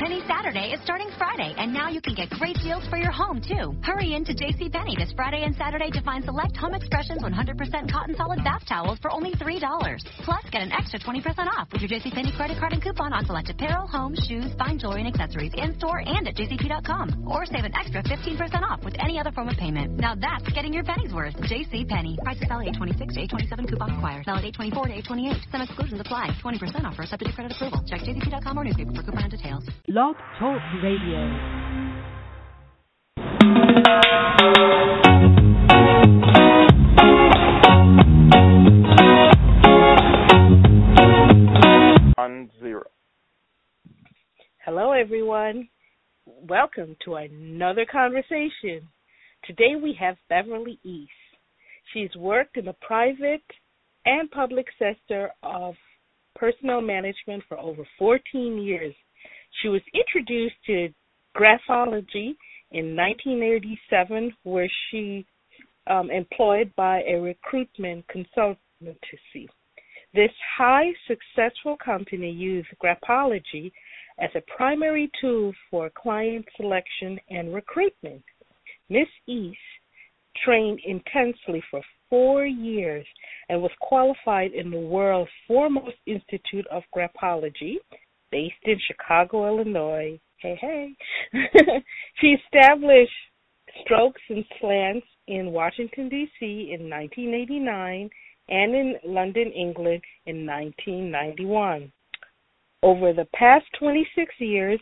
JCPenney Saturday is starting Friday, and now you can get great deals for your home, too. Hurry in to JCPenney this Friday and Saturday to find select Home Expressions 100% cotton solid bath towels for only $3. Plus, get an extra 20% off with your JCPenney credit card and coupon on select apparel, home, shoes, fine jewelry, and accessories in-store and at jcp.com. Or save an extra 15% off with any other form of payment. Now that's getting your pennies worth. JCPenney. Prices valid 826 to 827 coupon required. Valid 824 to 828. Some exclusions apply. 20% offer subject to credit approval. Check jcp.com or newspaper for coupon details. Blog Talk Radio. One zero. Hello, everyone. Welcome to another conversation. Today we have Beverly East. She's worked in the private and public sector of personnel management for over 14 years. She was introduced to graphology in 1987, where she um, employed by a recruitment consultancy. This high successful company used graphology as a primary tool for client selection and recruitment. Miss East trained intensely for four years and was qualified in the world's foremost institute of graphology, based in Chicago, Illinois. Hey, hey. she established Strokes and Slants in Washington, D.C. in 1989 and in London, England in 1991. Over the past 26 years,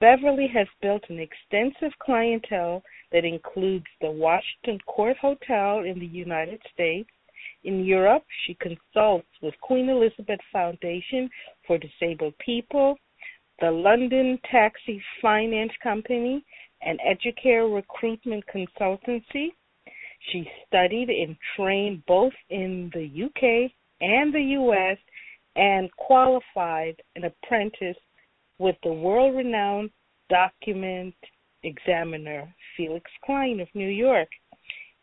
Beverly has built an extensive clientele that includes the Washington Court Hotel in the United States. In Europe, she consults with Queen Elizabeth Foundation for Disabled People, the London Taxi Finance Company, and Educare Recruitment Consultancy. She studied and trained both in the UK and the US and qualified an apprentice with the world renowned document examiner Felix Klein of New York.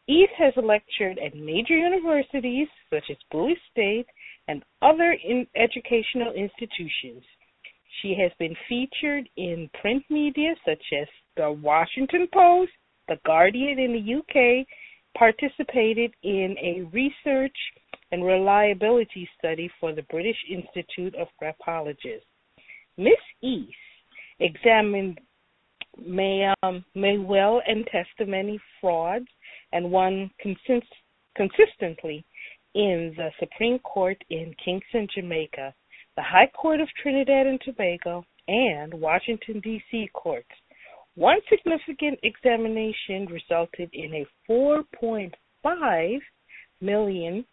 Eve has lectured at major universities such as Bowie State and other in educational institutions. She has been featured in print media such as the Washington Post, The Guardian in the UK, participated in a research and reliability study for the British Institute of Graphologists. Miss East examined may um, may well and testimony frauds and won consist- consistently in the Supreme Court in Kingston, Jamaica, the High Court of Trinidad and Tobago, and Washington D.C. courts. One significant examination resulted in a 4.5 million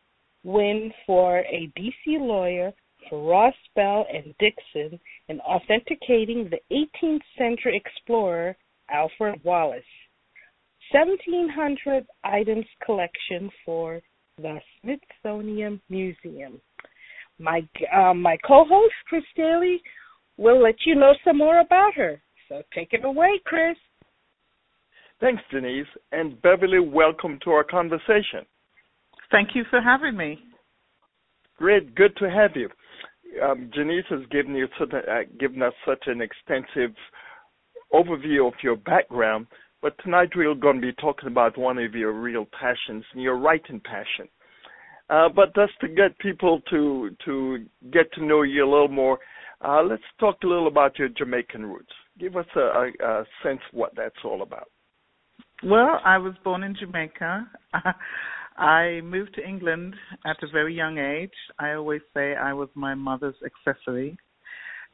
win for a DC lawyer for Ross Bell and Dixon in authenticating the 18th century explorer Alfred Wallace. 1700 items collection for the Smithsonian Museum. My uh, my co-host Chris Daly will let you know some more about her. So take it away, Chris. Thanks, Denise. And Beverly, welcome to our conversation. Thank you for having me. Great, good to have you. Um, Janice has given you such a, uh, given us such an extensive overview of your background, but tonight we're going to be talking about one of your real passions, your writing passion. Uh, but just to get people to to get to know you a little more, uh, let's talk a little about your Jamaican roots. Give us a, a, a sense of what that's all about. Well, I was born in Jamaica. I moved to England at a very young age. I always say I was my mother's accessory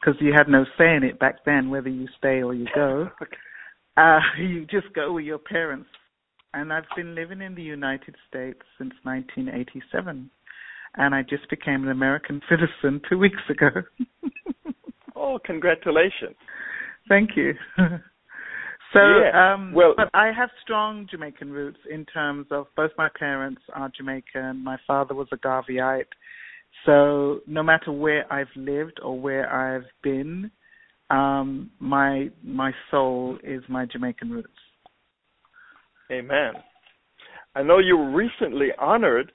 because you had no say in it back then, whether you stay or you go. Uh, you just go with your parents. And I've been living in the United States since 1987. And I just became an American citizen two weeks ago. oh, congratulations. Thank you. So, yeah. um, well, but I have strong Jamaican roots in terms of both my parents are Jamaican. My father was a Garveyite. So, no matter where I've lived or where I've been, um, my my soul is my Jamaican roots. Amen. I know you were recently honored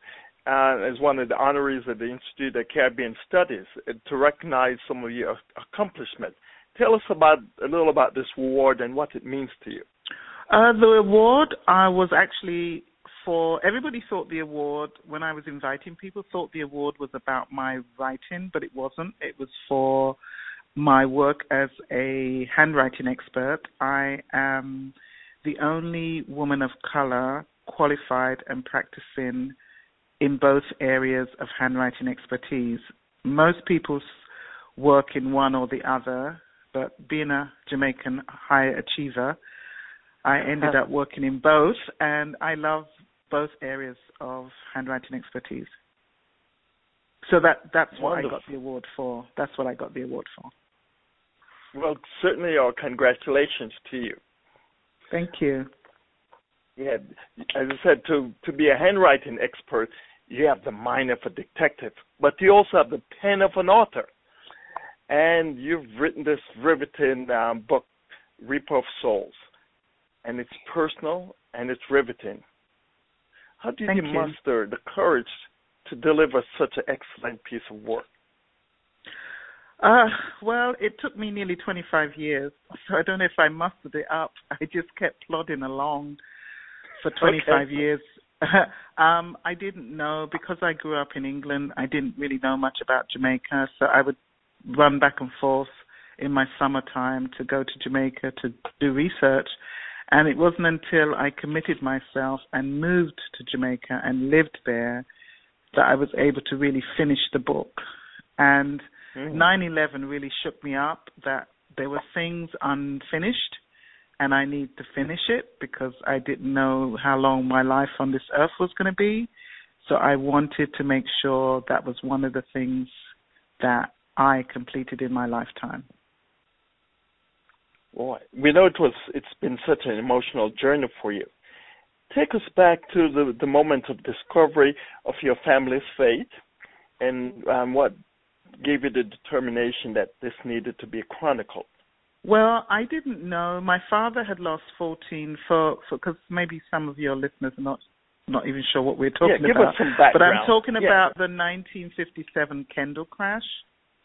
uh, as one of the honorees of the Institute of Caribbean Studies uh, to recognize some of your accomplishments. tell us about a little about this award and what it means to you. Uh, the award I was actually for everybody thought the award when I was inviting people thought the award was about my writing, but it wasn't. It was for my work as a handwriting expert. I am the only woman of color qualified and practicing in both areas of handwriting expertise. Most people work in one or the other, but being a Jamaican high achiever, I ended up working in both, and I love both areas of handwriting expertise. So that that's what Wonderful. I got the award for. That's what I got the award for. Well, certainly our congratulations to you. Thank you. Yeah, as I said, to to be a handwriting expert, you have the mind of a detective, but you also have the pen of an author. And you've written this riveting um, book, Reaper of Souls, and it's personal and it's riveting. How did you you. muster the courage to deliver such an excellent piece of work? Uh, well, it took me nearly 25 years, so I don't know if I mustered it up. I just kept plodding along for 25 Okay. years. um, I didn't know because I grew up in England. I didn't really know much about Jamaica, so I would run back and forth in my summertime to go to Jamaica to do research. And it wasn't until I committed myself and moved to Jamaica and lived there that I was able to really finish the book. And Mm. 9/11 really shook me up that there were things unfinished and I need to finish it because I didn't know how long my life on this earth was going to be. So I wanted to make sure that was one of the things that I completed in my lifetime. Boy, we know it was. It's been such an emotional journey for you. Take us back to the the moment of discovery of your family's fate, and um, what gave you the determination that this needed to be chronicled. Well, I didn't know. My father had lost 14 for because maybe some of your listeners are not not even sure what we're talking yeah, give about. us some background. But. I'm talking Yeah. about the 1957 Kendal crash.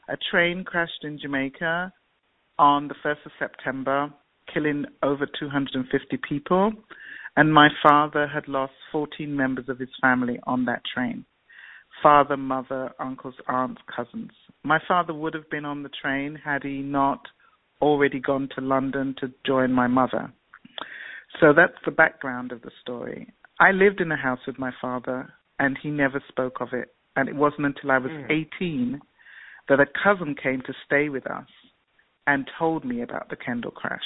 A train crashed in Jamaica on the 1st of September, killing over 250 people. And my father had lost 14 members of his family on that train father, mother, uncles, aunts, cousins. My father would have been on the train had he not already gone to London to join my mother. So that's the background of the story. I lived in a house with my father, and he never spoke of it. And it wasn't until I was Mm. 18 that a cousin came to stay with us and told me about the Kendal crash.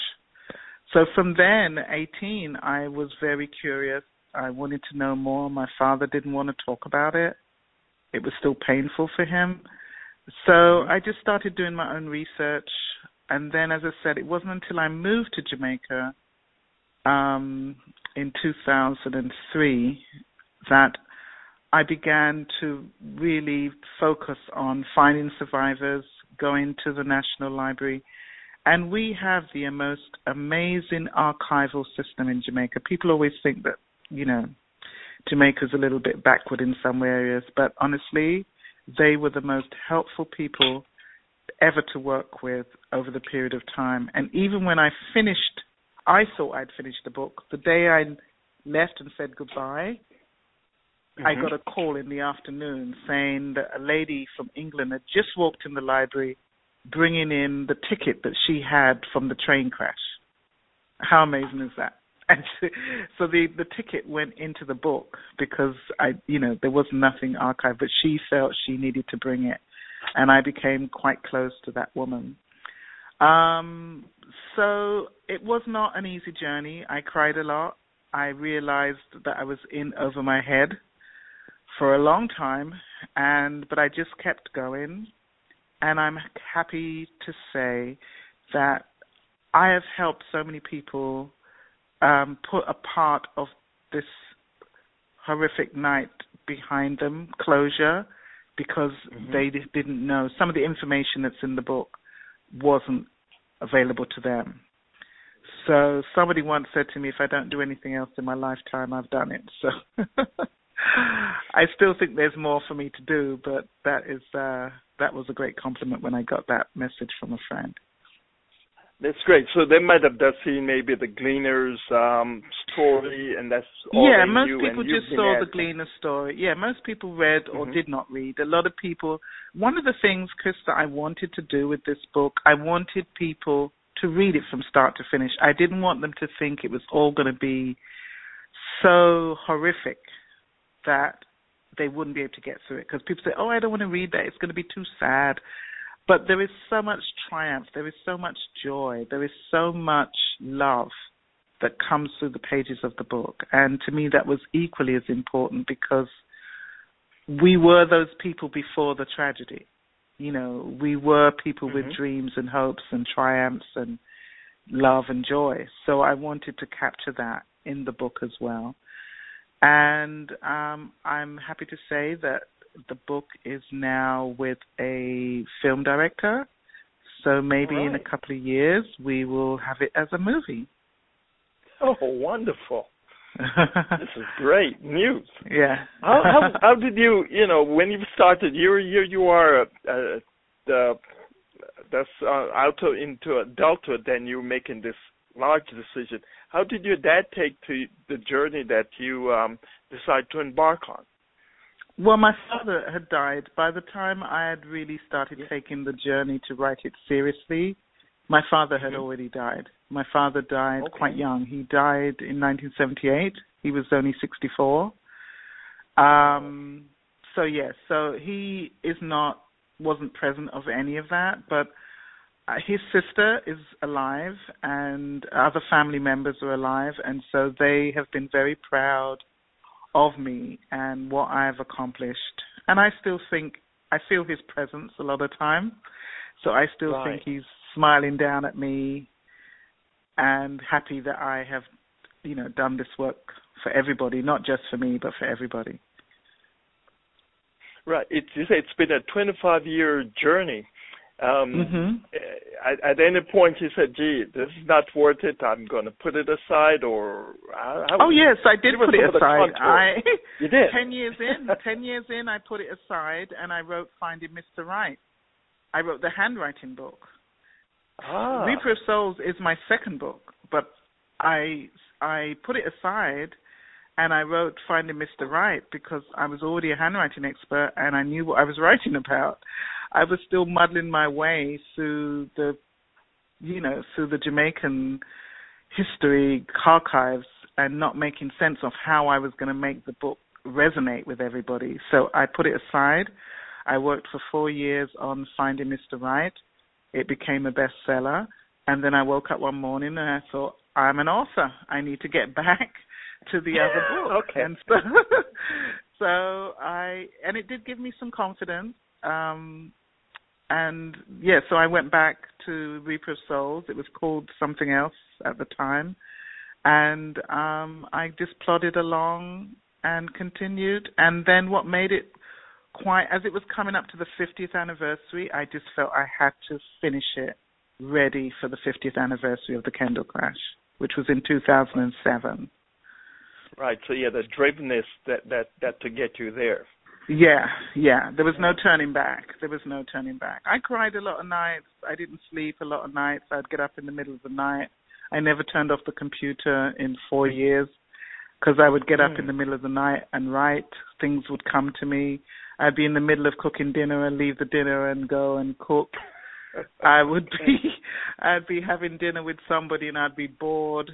So from then, 18, I was very curious. I wanted to know more. My father didn't want to talk about it. It was still painful for him. So I just started doing my own research. And then, as I said, it wasn't until I moved to Jamaica um, in 2003 that I began to really focus on finding survivors, going to the National Library. And we have the most amazing archival system in Jamaica. People always think that, you know, Jamaica's a little bit backward in some areas, but honestly, they were the most helpful people ever to work with over the period of time. And even when I finished, I thought I'd finished the book. The day I left and said goodbye, I Mhm. got a call in the afternoon saying that a lady from England had just walked in the library bringing in the ticket that she had from the train crash. How amazing is that? And so, the the ticket went into the book because I, you know, there was nothing archived, but she felt she needed to bring it, and I became quite close to that woman. Um, so it was not an easy journey. I cried a lot. I realized that I was in over my head for a long time, and but I just kept going, and I'm happy to say that I have helped so many people um, put a part of this horrific night behind them, closure, because Mhm. they d- didn't know. Some of the information that's in the book wasn't available to them. So somebody once said to me, if I don't do anything else in my lifetime, I've done it. So I still think there's more for me to do, but that is uh, that was a great compliment when I got that message from a friend. That's great. So they might have just seen maybe the Gleaners um, story, and that's all yeah. they Most knew, people just saw the Gleaner story. Yeah, most people read or Mhm. did not read. A lot of people. One of the things, Chris, that I wanted to do with this book, I wanted people to read it from start to finish. I didn't want them to think it was all going to be so horrific that they wouldn't be able to get through it because people say, "Oh, I don't want to read that; it's going to be too sad." But there is so much triumph, there is so much joy, there is so much love that comes through the pages of the book, and to me, that was equally as important because we were those people before the tragedy. You know, we were people with Mhm. dreams and hopes and triumphs and love and joy. So I wanted to capture that in the book as well. And um, I'm happy to say that the book is now with a film director. So maybe in a couple of years we will have it as a movie. Oh, wonderful! This is great news. yeah. How how how did you you know when you started? You you you are uh, the that's uh, out into adulthood. Then you're making this large decision. How did your dad take to the journey that you um decided to embark on? Well, my father had died. By the time I had really started taking the journey to write it seriously, my father had Mhm. already died. My father died Okay. quite young. He died in 1978. He was only 64. Um, so yes, so he is not wasn't present of any of that, but uh, his sister is alive and other family members are alive, and so they have been very proud of me and what I've accomplished. And I still think I feel his presence a lot of time. So I still Right. think he's smiling down at me and happy that I have, you know, done this work for everybody, not just for me, but for everybody. Right. It's you say it's been a 25 year journey. Um, Mhm. at, at any point, you said, "Gee, this is not worth it. I'm going to put it aside." Or how, how- Oh yes, I did put it some of the aside. I You did. ten years in, ten years in, I put it aside and I wrote Finding Mr. Right. I wrote the handwriting book. Ah. Reaper of Souls is my second book, but I I put it aside and I wrote Finding Mr. Right because I was already a handwriting expert and I knew what I was writing about. I was still muddling my way through the you know, through the Jamaican history archives and not making sense of how I was going to make the book resonate with everybody. So I put it aside. I worked for 4 years on Finding Mr. Right it became a bestseller. And then I woke up one morning and I thought, I'm an author. I need to get back to the other book. Okay. And so, so I, and it did give me some confidence. Um, and yeah, so I went back to Reaper of Souls. It was called something else at the time. And um, I just plodded along and continued. And then what made it quite as it was coming up to the 50th anniversary, I just felt I had to finish it ready for the 50th anniversary of the Kendal crash, which was in 2007. Right. So yeah, the drivenness that that that to get you there. Yeah, yeah. There was no turning back. There was no turning back. I cried a lot of nights. I didn't sleep a lot of nights. I'd get up in the middle of the night. I never turned off the computer in four years because I would get up in mm. the middle of the night and write. Things would come to me. I'd be in the middle of cooking dinner and leave the dinner and go and cook. I would be I'd be having dinner with somebody and I'd be bored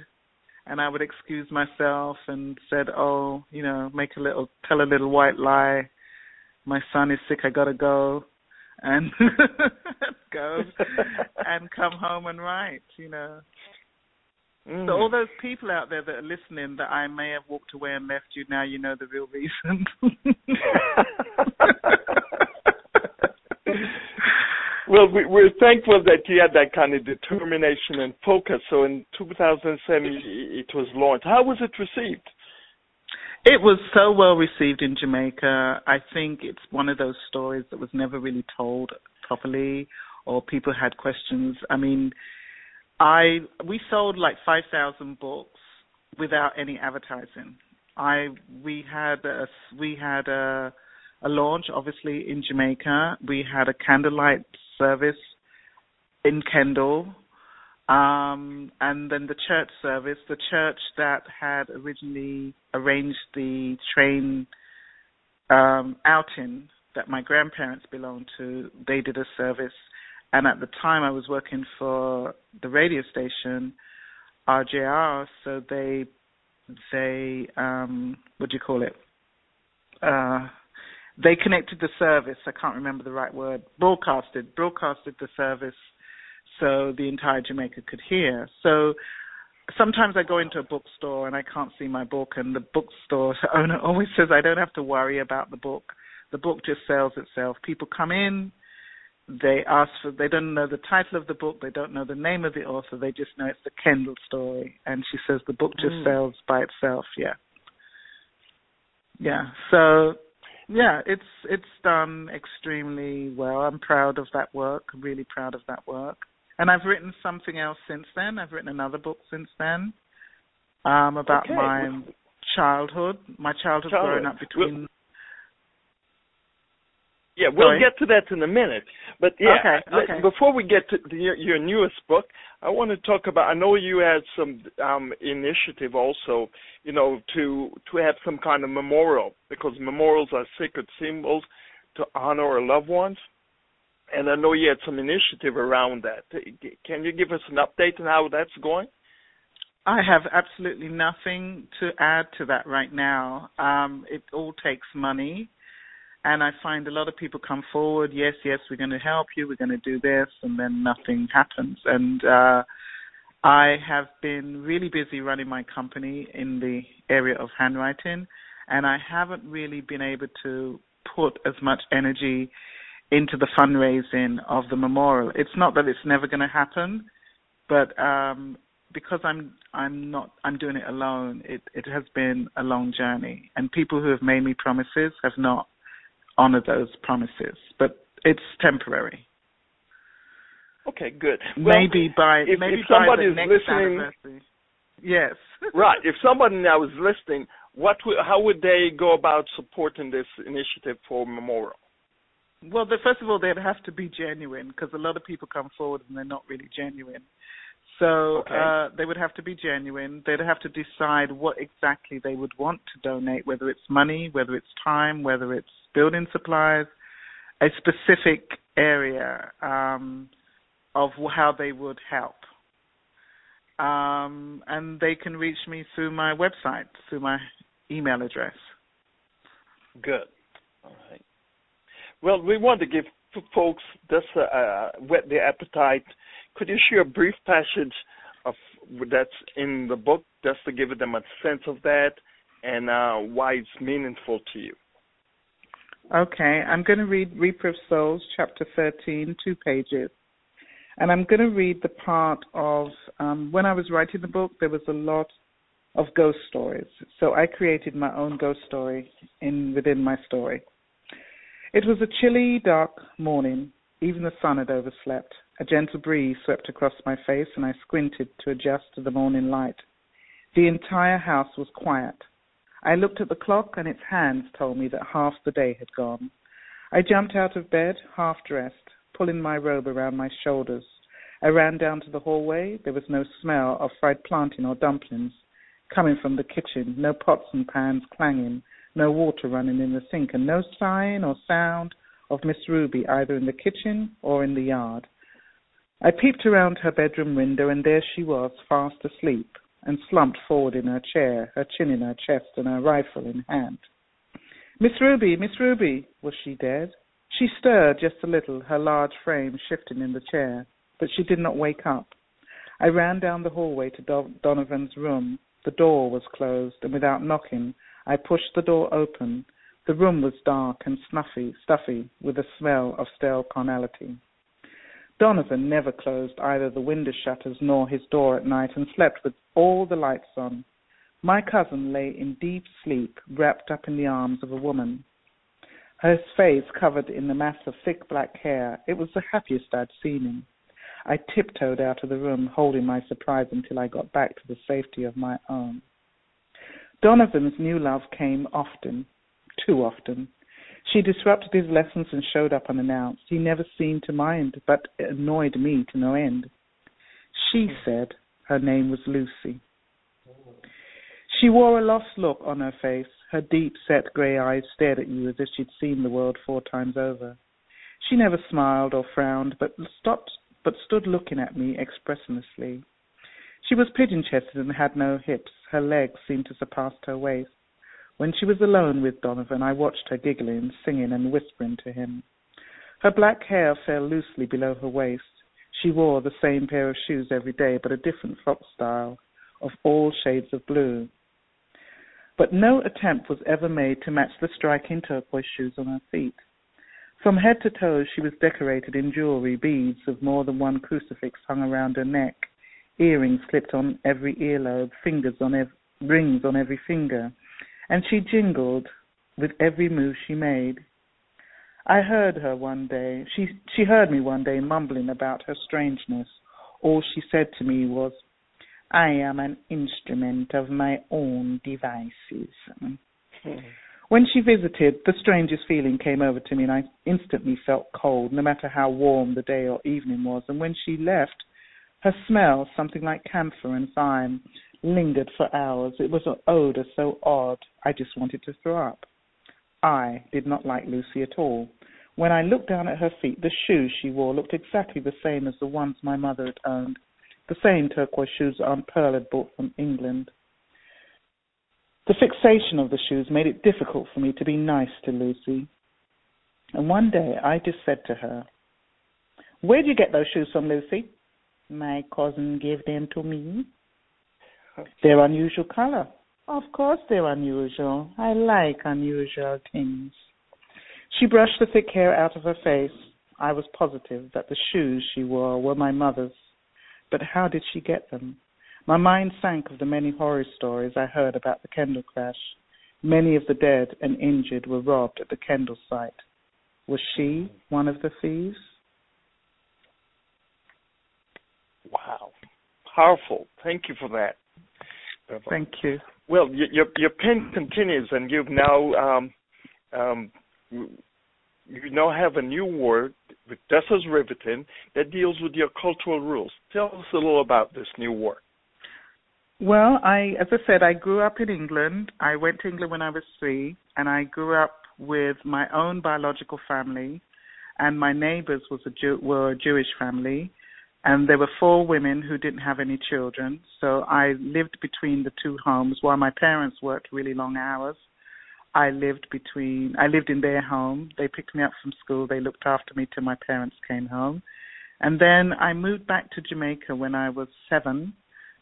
and I would excuse myself and said, "Oh, you know, make a little tell a little white lie. My son is sick, I got to go." And go and come home and write, you know. Mm. So all those people out there that are listening that I may have walked away and left you, now you know the real reason. well, we, we're thankful that you had that kind of determination and focus. So in 2007, it was launched. How was it received? It was so well received in Jamaica. I think it's one of those stories that was never really told properly, or people had questions. I mean, I we sold like five thousand books without any advertising. I we had a we had a a launch obviously in Jamaica. We had a candlelight service in Kendal. Um, and then the church service, the church that had originally arranged the train um, outing that my grandparents belonged to, they did a service. And at the time, I was working for the radio station, RJR, so they they um, what do you call it? Uh, they connected the service. I can't remember the right word. Broadcasted, broadcasted the service so the entire Jamaica could hear. So sometimes I go into a bookstore and I can't see my book, and the bookstore owner always says I don't have to worry about the book. The book just sells itself. People come in, they ask for, they don't know the title of the book, they don't know the name of the author, they just know it's the Kendal story. And she says the book just mm. sells by itself. Yeah, yeah. So yeah, it's it's done extremely well. I'm proud of that work. I'm really proud of that work. And I've written something else since then. I've written another book since then um, about okay. my childhood, my childhood, childhood. growing up between. We'll, yeah, we'll Sorry? get to that in a minute. But yeah, okay, okay. before we get to the, your, your newest book, I want to talk about. I know you had some um, initiative also, you know, to to have some kind of memorial because memorials are sacred symbols to honor our loved ones and I know you had some initiative around that. Can you give us an update on how that's going? I have absolutely nothing to add to that right now. Um, it all takes money, and I find a lot of people come forward. Yes, yes, we're going to help you. We're going to do this, and then nothing happens. And uh, I have been really busy running my company in the area of handwriting, and I haven't really been able to put as much energy into the fundraising of the memorial. It's not that it's never going to happen, but um, because I'm I'm not I'm doing it alone. It it has been a long journey, and people who have made me promises have not honored those promises. But it's temporary. Okay, good. Well, maybe by if, maybe if somebody is listening, anniversary. Yes. right. If somebody now is listening, what how would they go about supporting this initiative for memorial? Well, the, first of all, they'd have to be genuine because a lot of people come forward and they're not really genuine. So okay. uh, they would have to be genuine. They'd have to decide what exactly they would want to donate, whether it's money, whether it's time, whether it's building supplies, a specific area um, of how they would help. Um, and they can reach me through my website, through my email address. Good. All right. Well, we want to give folks this uh, uh, whet their appetite. Could you share a brief passage of that's in the book, just to give them a sense of that and uh, why it's meaningful to you? Okay, I'm going to read Reaper of Souls, chapter 13, two pages. And I'm going to read the part of um, when I was writing the book, there was a lot of ghost stories. So I created my own ghost story in within my story. It was a chilly, dark morning. Even the sun had overslept. A gentle breeze swept across my face, and I squinted to adjust to the morning light. The entire house was quiet. I looked at the clock, and its hands told me that half the day had gone. I jumped out of bed, half dressed, pulling my robe around my shoulders. I ran down to the hallway. There was no smell of fried plantain or dumplings coming from the kitchen, no pots and pans clanging, no water running in the sink, and no sign or sound of Miss Ruby either in the kitchen or in the yard. I peeped around her bedroom window, and there she was, fast asleep, and slumped forward in her chair, her chin in her chest, and her rifle in hand. Miss Ruby, Miss Ruby, was she dead? She stirred just a little, her large frame shifting in the chair, but she did not wake up. I ran down the hallway to Do- Donovan's room. The door was closed, and without knocking, I pushed the door open. The room was dark and snuffy, stuffy, with a smell of stale carnality. Donovan never closed either the window shutters nor his door at night and slept with all the lights on. My cousin lay in deep sleep, wrapped up in the arms of a woman. Her face covered in the mass of thick black hair. It was the happiest I'd seen him. I tiptoed out of the room, holding my surprise until I got back to the safety of my own. Donovan's new love came often, too often. She disrupted his lessons and showed up unannounced. He never seemed to mind, but it annoyed me to no end. She said her name was Lucy. She wore a lost look on her face. Her deep set grey eyes stared at you as if she'd seen the world four times over. She never smiled or frowned, but stopped but stood looking at me expressionlessly. She was pigeon chested and had no hips. Her legs seemed to surpass her waist. When she was alone with Donovan, I watched her giggling, singing, and whispering to him. Her black hair fell loosely below her waist. She wore the same pair of shoes every day, but a different frock style of all shades of blue. But no attempt was ever made to match the striking turquoise shoes on her feet. From head to toe, she was decorated in jewelry, beads of more than one crucifix hung around her neck, earrings clipped on every earlobe, rings on every finger, and she jingled with every move she made. I heard her one day. She she heard me one day mumbling about her strangeness. All she said to me was, "I am an instrument of my own devices." Hmm. When she visited, the strangest feeling came over to me, and I instantly felt cold, no matter how warm the day or evening was. And when she left, her smell, something like camphor and thyme, lingered for hours. It was an odor so odd, I just wanted to throw up. I did not like Lucy at all. When I looked down at her feet, the shoes she wore looked exactly the same as the ones my mother had owned, the same turquoise shoes Aunt Pearl had bought from England. The fixation of the shoes made it difficult for me to be nice to Lucy. And one day I just said to her, Where'd you get those shoes from, Lucy? My cousin gave them to me. They're unusual color. Of course they're unusual. I like unusual things. She brushed the thick hair out of her face. I was positive that the shoes she wore were my mother's. But how did she get them? My mind sank of the many horror stories I heard about the Kendal crash. Many of the dead and injured were robbed at the Kendal site. Was she one of the thieves? Wow. Powerful. Thank you for that. Thank you. Well, your your pen continues, and you've now um, um, you now have a new word with Dessa's Riveting that deals with your cultural rules. Tell us a little about this new word. Well, I, as I said, I grew up in England. I went to England when I was three, and I grew up with my own biological family, and my neighbors was a Jew, were a Jewish family, and there were four women who didn't have any children. So I lived between the two homes while my parents worked really long hours. I lived between I lived in their home. They picked me up from school. They looked after me till my parents came home. And then I moved back to Jamaica when I was 7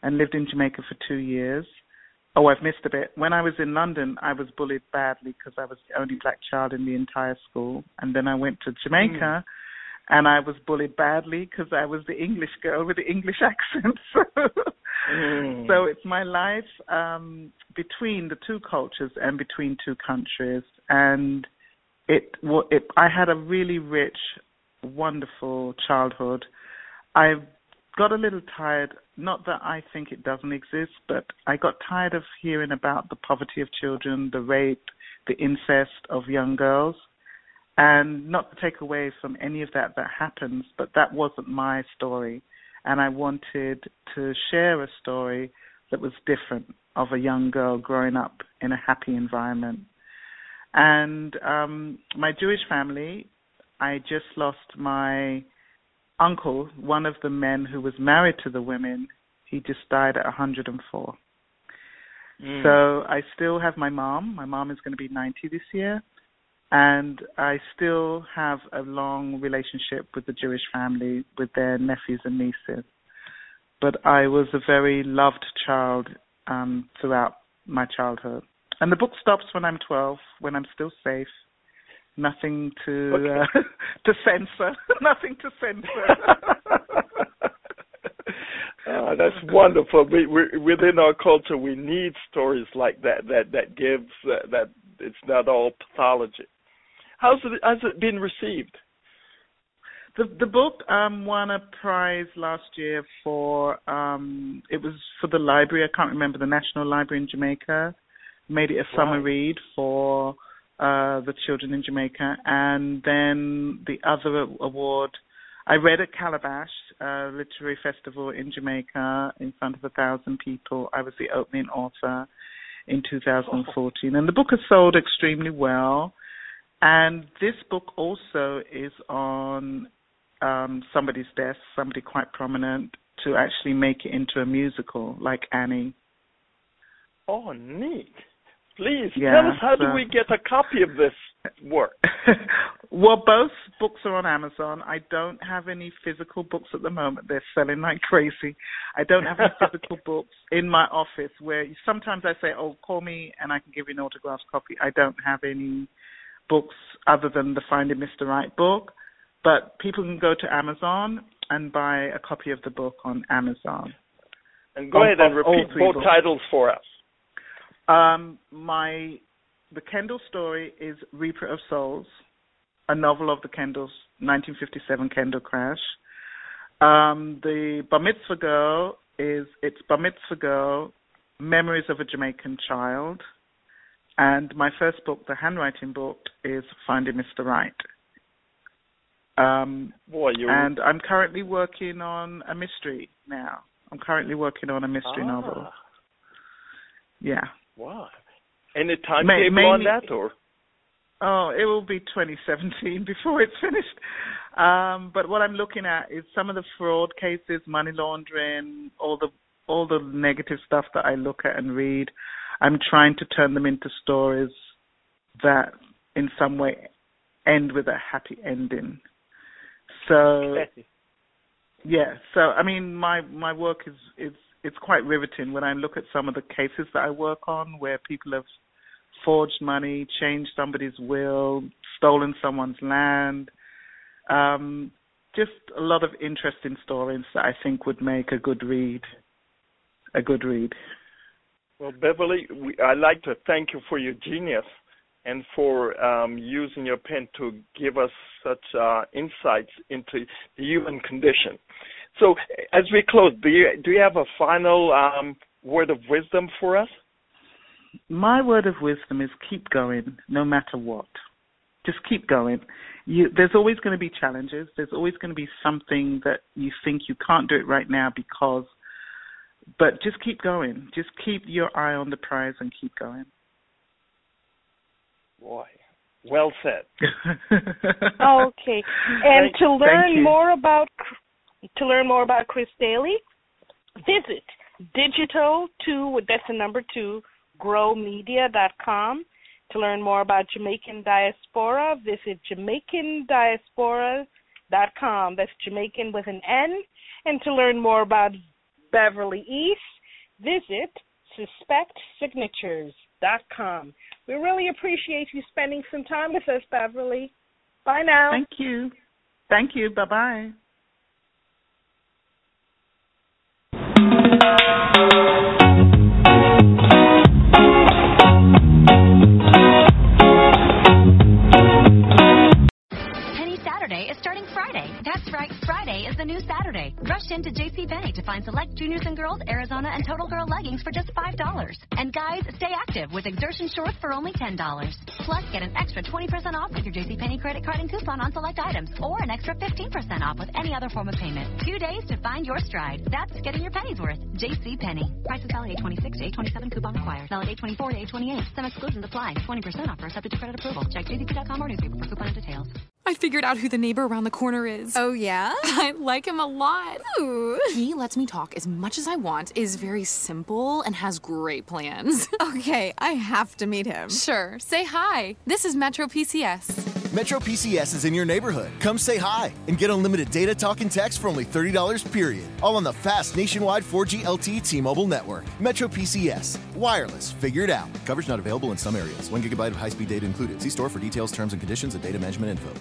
and lived in Jamaica for 2 years. Oh, I've missed a bit. When I was in London, I was bullied badly because I was the only black child in the entire school. And then I went to Jamaica mm and I was bullied badly because I was the English girl with the English accent. so, mm. so it's my life um, between the two cultures and between two countries, and it, it I had a really rich, wonderful childhood. I got a little tired. Not that I think it doesn't exist, but I got tired of hearing about the poverty of children, the rape, the incest of young girls and not to take away from any of that that happens, but that wasn't my story. And I wanted to share a story that was different of a young girl growing up in a happy environment. And um, my Jewish family, I just lost my uncle, one of the men who was married to the women. He just died at 104. Mm. So I still have my mom. My mom is going to be 90 this year and I still have a long relationship with the Jewish family, with their nephews and nieces. But I was a very loved child um, throughout my childhood. And the book stops when I'm 12, when I'm still safe. Nothing to okay. uh, to censor. Nothing to censor. Uh, that's wonderful. We, we, within our culture, we need stories like that. That that gives uh, that it's not all pathology. How's it has it been received? The the book um, won a prize last year for um, it was for the library. I can't remember the National Library in Jamaica. Made it a summer wow. read for uh, the children in Jamaica, and then the other award I read at Calabash a literary festival in Jamaica in front of a thousand people. I was the opening author in 2014, and the book has sold extremely well. And this book also is on um, somebody's desk, somebody quite prominent, to actually make it into a musical like Annie. Oh, neat. Please Yeah, tell us how do we get a copy of this work? well, both books are on Amazon. I don't have any physical books at the moment. They're selling like crazy. I don't have any physical books in my office where sometimes I say, oh, call me and I can give you an autographed copy. I don't have any books other than the Finding Mr. Right book. But people can go to Amazon and buy a copy of the book on Amazon. And go Of- ahead and repeat both books. titles for us. Um, my the Kendal story is Reaper of Souls, a novel of the Kendal's 1957 Kendal crash. Um, the Bar Mitzvah Girl is it's Bar Mitzvah Girl, Memories of a Jamaican Child, and my first book, the handwriting book, is Finding Mr. Right. Um, Boy, and I'm currently working on a mystery now. I'm currently working on a mystery ah, novel. Yeah. Wow. Any timetable Ma- on that, or Oh, it will be 2017 before it's finished. Um, but what I'm looking at is some of the fraud cases, money laundering, all the all the negative stuff that I look at and read. I'm trying to turn them into stories that, in some way, end with a happy ending. So Okay. yeah, so I mean, my my work is is it's quite riveting when I look at some of the cases that I work on where people have forged money, changed somebody's will, stolen someone's land. Um, just a lot of interesting stories that I think would make a good read. A good read. Well, Beverly, we, I'd like to thank you for your genius and for um, using your pen to give us such uh, insights into the human condition. So, as we close, do you do you have a final um, word of wisdom for us? My word of wisdom is keep going, no matter what. Just keep going. You, there's always going to be challenges. There's always going to be something that you think you can't do it right now because. But just keep going. Just keep your eye on the prize and keep going. Boy, well said. Okay. And Thank- to learn more about to learn more about Chris Daly, visit digital two that's the number two growmedia.com. To learn more about Jamaican diaspora, visit jamaicandiaspora.com. That's Jamaican with an N. And to learn more about Beverly East, visit suspectsignatures.com. We really appreciate you spending some time with us, Beverly. Bye now. Thank you. Thank you. Bye bye. Saturday is starting Friday. That's right, Friday is the new Saturday. Rush into JCPenney to find select juniors and girls, Arizona, and Total Girl leggings for just $5. And guys, stay active with exertion shorts for only $10. Plus, get an extra 20% off with your JCPenney credit card and coupon on select items, or an extra 15% off with any other form of payment. Two days to find your stride. That's getting your pennies worth. J.C. JCPenney. Prices valid 826 to 827 coupon required. Valid 824 to 828. Some exclusions apply. 20% offer subject to credit approval. Check jcp.com or newspaper for coupon details. I figured out who the neighbor around the corner is. Oh, yeah? I like him a lot. Ooh. He lets me talk as much as I want, is very simple, and has great plans. Okay, I have to meet him. sure, say hi. This is Metro PCS. Metro PCS is in your neighborhood. Come say hi and get unlimited data, talk, and text for only $30 period. All on the fast nationwide 4G LTE T-Mobile network. Metro PCS. Wireless. Figure it out. Coverage not available in some areas. 1 gigabyte of high-speed data included. See store for details, terms, and conditions, and data management info.